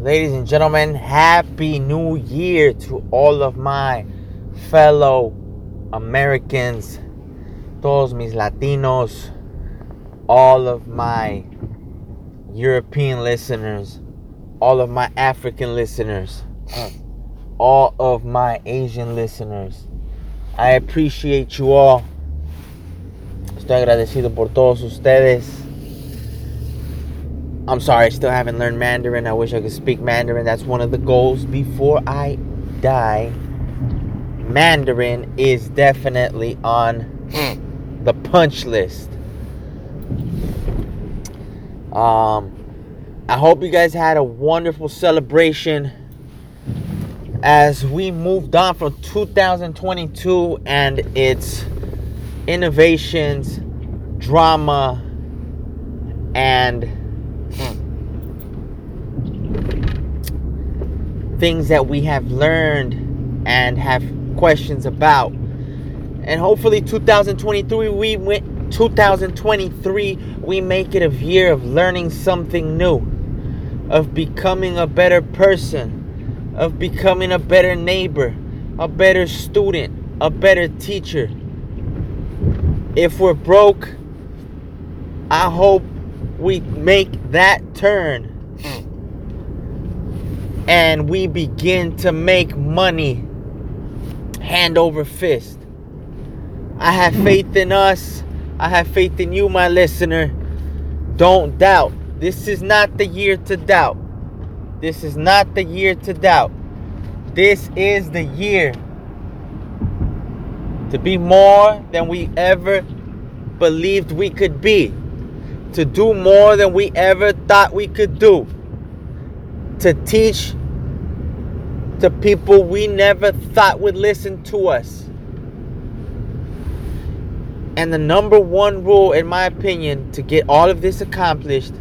ladies and gentlemen, happy new year to all of my fellow Americans, todos mis Latinos, all of my European listeners, all of my African listeners, all of my Asian listeners. I appreciate you all. Estoy agradecido por todos ustedes. I'm sorry, I still haven't learned Mandarin. I wish I could speak Mandarin. That's one of the goals before I die. Mandarin is definitely on the punch list. Um, I hope you guys had a wonderful celebration as we moved on from 2022 and its innovations, drama, and things that we have learned and have questions about. And hopefully 2023 we went 2023 we make it a year of learning something new, of becoming a better person, of becoming a better neighbor, a better student, a better teacher. If we're broke, I hope we make that turn and we begin to make money hand over fist. I have faith in us. I have faith in you, my listener. Don't doubt. This is not the year to doubt. This is not the year to doubt. This is the year to be more than we ever believed we could be, to do more than we ever thought we could do, to teach to people we never thought would listen to us. And the number one rule, in my opinion, to get all of this accomplished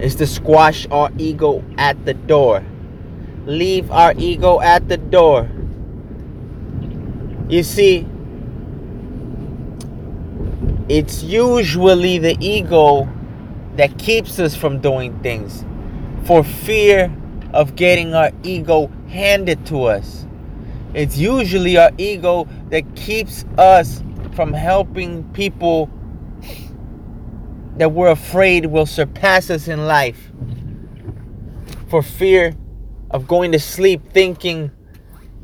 is to squash our ego at the door. Leave our ego at the door. You see, it's usually the ego that keeps us from doing things for fear of getting our ego handed to us. It's usually our ego that keeps us from helping people that we're afraid will surpass us in life. For fear of going to sleep thinking,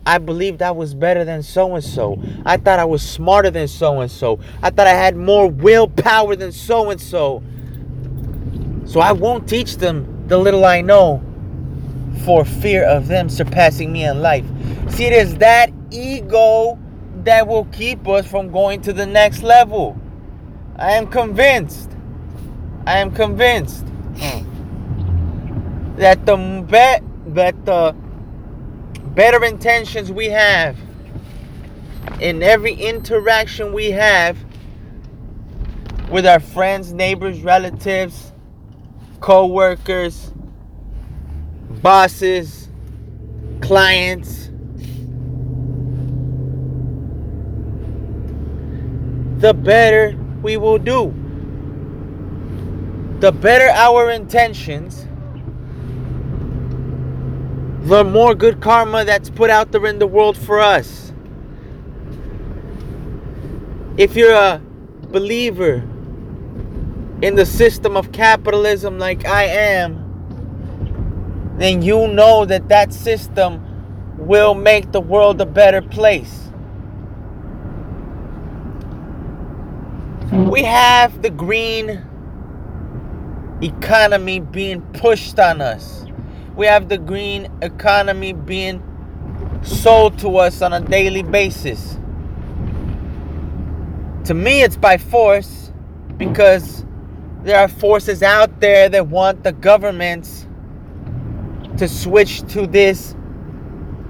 I believed I was better than so and so. I thought I was smarter than so and so. I thought I had more willpower than so and so. So I won't teach them the little I know for fear of them surpassing me in life. See, it is that ego that will keep us from going to the next level. I am convinced. I am convinced mm, that the bet that the better intentions we have in every interaction we have with our friends, neighbors, relatives, co-workers, bosses, clients. The better we will do. The better our intentions, the more good karma that's put out there in the world for us. If you're a believer in the system of capitalism like I am, then you know that that system will make the world a better place. We have the green economy being pushed on us. We have the green economy being sold to us on a daily basis. To me, it's by force because there are forces out there that want the governments to switch to this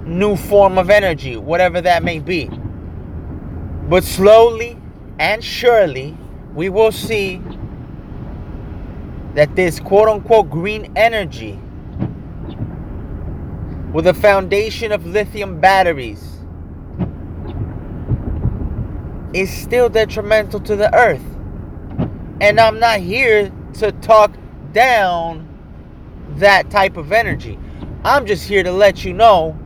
new form of energy, whatever that may be. But slowly and surely, we will see that this quote unquote green energy, with a foundation of lithium batteries, is still detrimental to the earth. And I'm not here to talk down that type of energy. I'm just here to let you know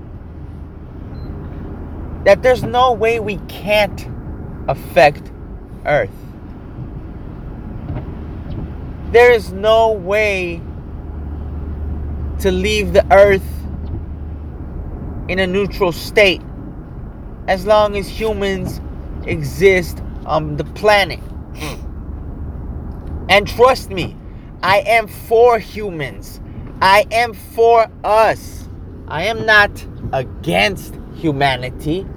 that there's no way we can't affect Earth. There is no way to leave the Earth in a neutral state as long as humans exist on the planet. And trust me, I am for humans. I am for us. I am not against humanity.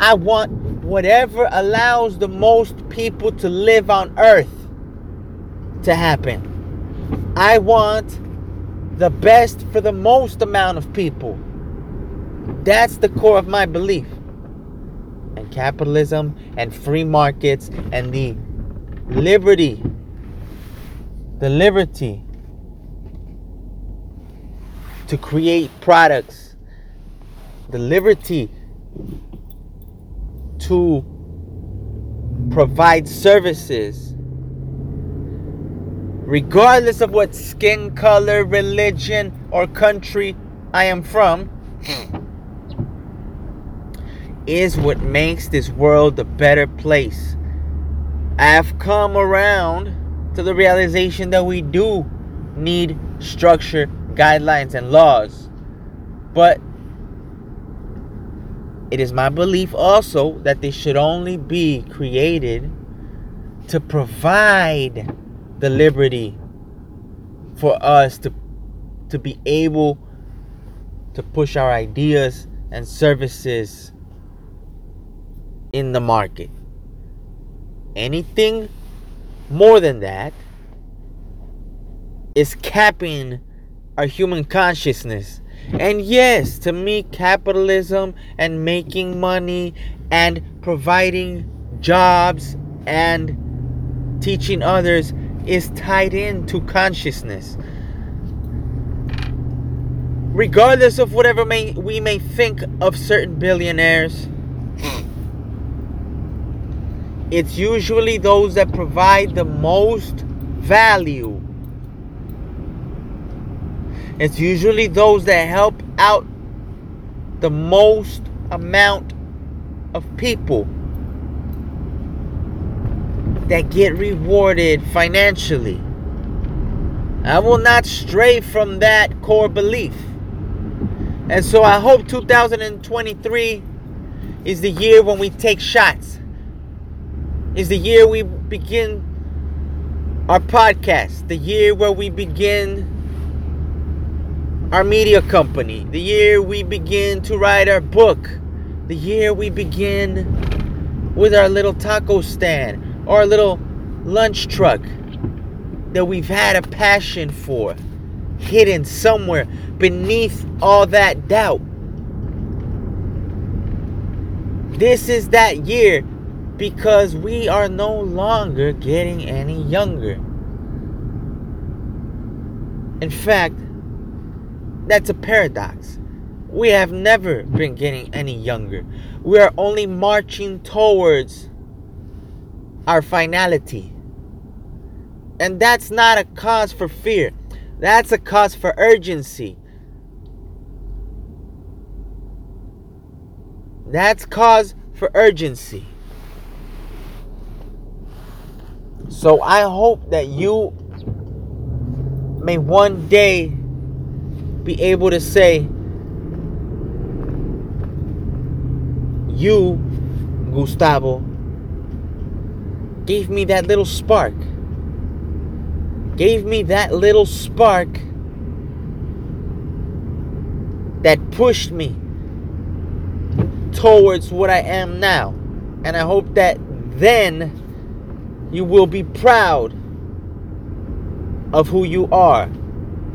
I want whatever allows the most people to live on earth to happen. I want the best for the most amount of people. That's the core of my belief. And capitalism and free markets and the liberty, the liberty to create products, the liberty to provide services, regardless of what skin color, religion, or country I am from, is what makes this world a better place. I've come around to the realization that we do need structure, guidelines, and laws. But it is my belief also that they should only be created to provide the liberty for us to to be able to push our ideas and services in the market. Anything more than that is capping our human consciousness and yes, to me, capitalism and making money and providing jobs and teaching others is tied into consciousness. Regardless of whatever may, we may think of certain billionaires, it's usually those that provide the most value it's usually those that help out the most amount of people that get rewarded financially. I will not stray from that core belief. And so I hope 2023 is the year when we take shots. Is the year we begin our podcast, the year where we begin our media company, the year we begin to write our book, the year we begin with our little taco stand our little lunch truck that we've had a passion for, hidden somewhere beneath all that doubt. This is that year because we are no longer getting any younger. In fact, that's a paradox. We have never been getting any younger. We are only marching towards our finality. And that's not a cause for fear, that's a cause for urgency. That's cause for urgency. So I hope that you may one day be able to say, You, Gustavo, gave me that little spark. Gave me that little spark that pushed me towards what I am now. And I hope that then you will be proud of who you are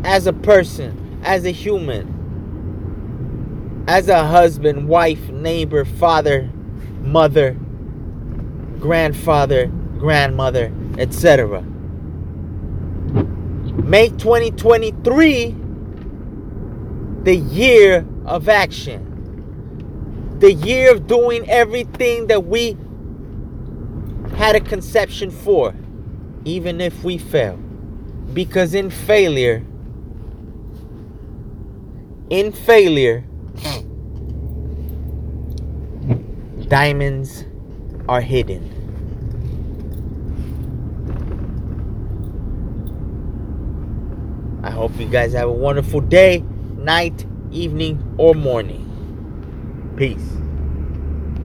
as a person as a human, as a husband, wife, neighbor, father, mother, grandfather, grandmother, etc. Make 2023 the year of action. The year of doing everything that we had a conception for, even if we fail. Because in failure, in failure, diamonds are hidden. I hope you guys have a wonderful day, night, evening, or morning. Peace.